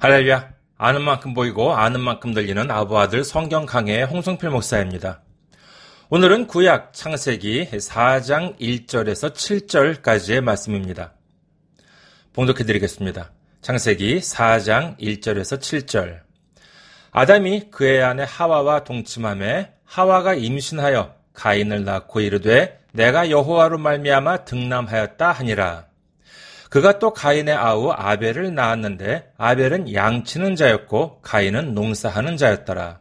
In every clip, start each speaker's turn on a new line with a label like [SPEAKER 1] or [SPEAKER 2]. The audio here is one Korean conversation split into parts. [SPEAKER 1] 할렐루야. 아는 만큼 보이고 아는 만큼 들리는 아부아들 성경 강해 홍성필 목사입니다. 오늘은 구약 창세기 4장 1절에서 7절까지의 말씀입니다. 봉독해 드리겠습니다. 창세기 4장 1절에서 7절. 아담이 그의 아내 하와와 동침함에 하와가 임신하여 가인을 낳고 이르되 내가 여호와로 말미암아 등남하였다 하니라. 그가 또 가인의 아우 아벨을 낳았는데 아벨은 양치는 자였고 가인은 농사하는 자였더라.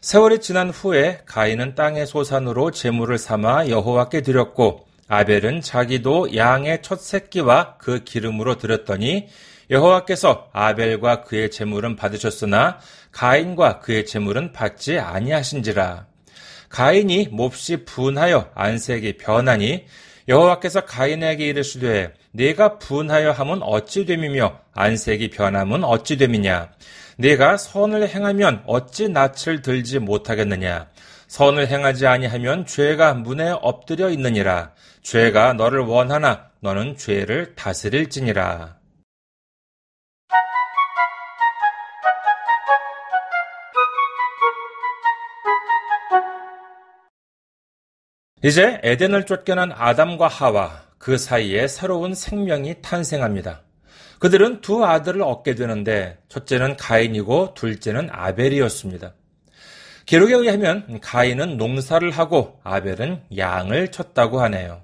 [SPEAKER 1] 세월이 지난 후에 가인은 땅의 소산으로 재물을 삼아 여호와께 드렸고 아벨은 자기도 양의 첫 새끼와 그 기름으로 드렸더니 여호와께서 아벨과 그의 재물은 받으셨으나 가인과 그의 재물은 받지 아니하신지라. 가인이 몹시 분하여 안색이 변하니 여호와께서 가인에게 이르시되 내가 분하여 함은 어찌 됨이며 안색이 변함은 어찌 됨이냐? 내가 선을 행하면 어찌 낯을 들지 못하겠느냐? 선을 행하지 아니하면 죄가 문에 엎드려 있느니라. 죄가 너를 원하나 너는 죄를 다스릴지니라. 이제 에덴을 쫓겨난 아담과 하와 그 사이에 새로운 생명이 탄생합니다. 그들은 두 아들을 얻게 되는데 첫째는 가인이고 둘째는 아벨이었습니다. 기록에 의하면 가인은 농사를 하고 아벨은 양을 쳤다고 하네요.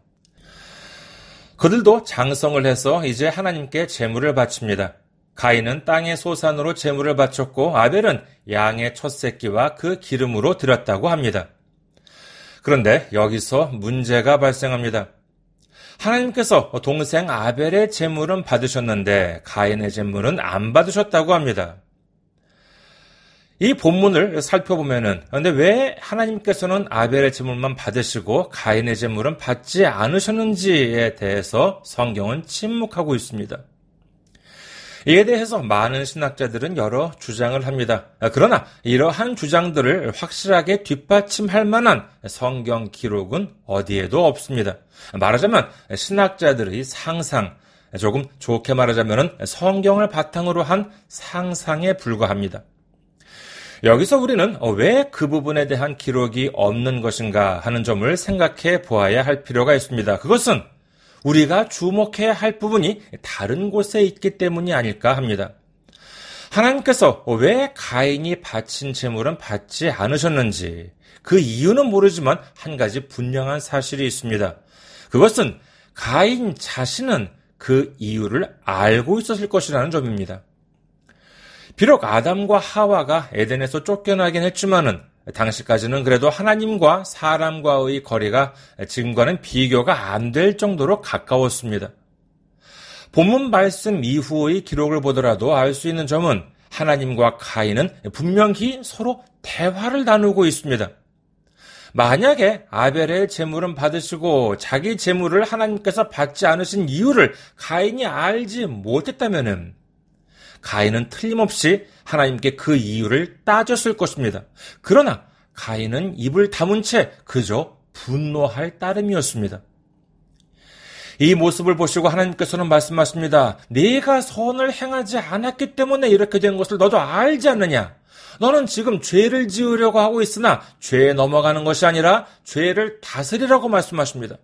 [SPEAKER 1] 그들도 장성을 해서 이제 하나님께 재물을 바칩니다. 가인은 땅의 소산으로 재물을 바쳤고 아벨은 양의 첫 새끼와 그 기름으로 드렸다고 합니다. 그런데 여기서 문제가 발생합니다. 하나님께서 동생 아벨의 재물은 받으셨는데 가인의 재물은 안 받으셨다고 합니다. 이 본문을 살펴보면은 근데 왜 하나님께서는 아벨의 재물만 받으시고 가인의 재물은 받지 않으셨는지에 대해서 성경은 침묵하고 있습니다. 이에 대해서 많은 신학자들은 여러 주장을 합니다. 그러나 이러한 주장들을 확실하게 뒷받침할 만한 성경 기록은 어디에도 없습니다. 말하자면 신학자들의 상상, 조금 좋게 말하자면 성경을 바탕으로 한 상상에 불과합니다. 여기서 우리는 왜 그 부분에 대한 기록이 없는 것인가 하는 점을 생각해 보아야 할 필요가 있습니다. 그것은 우리가 주목해야 할 부분이 다른 곳에 있기 때문이 아닐까 합니다. 하나님께서 왜 가인이 바친 재물은 받지 않으셨는지 그 이유는 모르지만 한 가지 분명한 사실이 있습니다. 그것은 가인 자신은 그 이유를 알고 있었을 것이라는 점입니다. 비록 아담과 하와가 에덴에서 쫓겨나긴 했지만은 당시까지는 그래도 하나님과 사람과의 거리가 지금과는 비교가 안 될 정도로 가까웠습니다. 본문 말씀 이후의 기록을 보더라도 알 수 있는 점은 하나님과 가인은 분명히 서로 대화를 나누고 있습니다. 만약에 아벨의 재물은 받으시고 자기 재물을 하나님께서 받지 않으신 이유를 가인이 알지 못했다면 가인은 틀림없이 하나님께 그 이유를 따졌을 것입니다. 그러나 가인은 입을 다문 채 그저 분노할 따름이었습니다. 이 모습을 보시고 하나님께서는 말씀하십니다. 네가 선을 행하지 않았기 때문에 이렇게 된 것을 너도 알지 않느냐? 너는 지금 죄를 지으려고 하고 있으나 죄에 넘어가는 것이 아니라 죄를 다스리라고 말씀하십니다.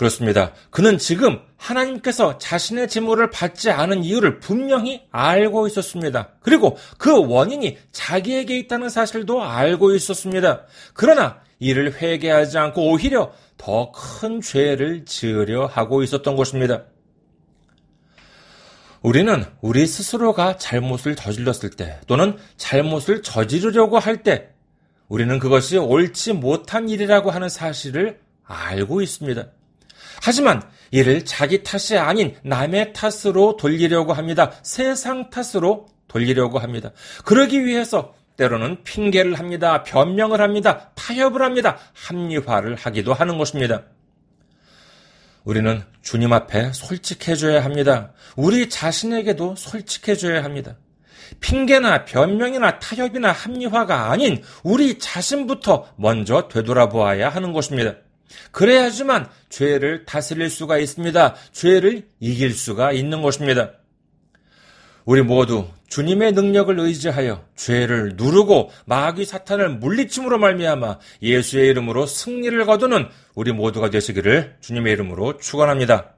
[SPEAKER 1] 그렇습니다. 그는 지금 하나님께서 자신의 재물을 받지 않은 이유를 분명히 알고 있었습니다. 그리고 그 원인이 자기에게 있다는 사실도 알고 있었습니다. 그러나 이를 회개하지 않고 오히려 더 큰 죄를 지으려 하고 있었던 것입니다. 우리는 우리 스스로가 잘못을 저질렀을 때 또는 잘못을 저지르려고 할 때 우리는 그것이 옳지 못한 일이라고 하는 사실을 알고 있습니다. 하지만 이를 자기 탓이 아닌 남의 탓으로 돌리려고 합니다. 세상 탓으로 돌리려고 합니다. 그러기 위해서 때로는 핑계를 합니다. 변명을 합니다. 타협을 합니다. 합리화를 하기도 하는 것입니다. 우리는 주님 앞에 솔직해져야 합니다. 우리 자신에게도 솔직해져야 합니다. 핑계나 변명이나 타협이나 합리화가 아닌 우리 자신부터 먼저 되돌아보아야 하는 것입니다. 그래야지만 죄를 다스릴 수가 있습니다. 죄를 이길 수가 있는 것입니다. 우리 모두 주님의 능력을 의지하여 죄를 누르고 마귀 사탄을 물리침으로 말미암아 예수의 이름으로 승리를 거두는 우리 모두가 되시기를 주님의 이름으로 축원합니다.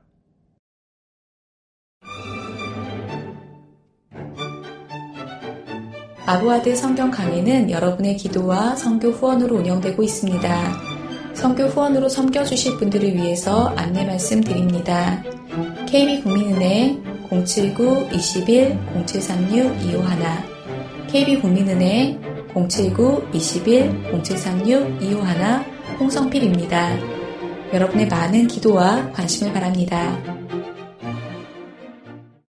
[SPEAKER 2] 아부아드 성경 강의는 여러분의 기도와 성교 후원으로 운영되고 있습니다. 성교 후원으로 섬겨주실 분들을 위해서 안내 말씀드립니다. KB국민은혜 079-21-0736-251 KB국민은혜 079-21-0736-251 홍성필입니다. 여러분의 많은 기도와 관심을 바랍니다.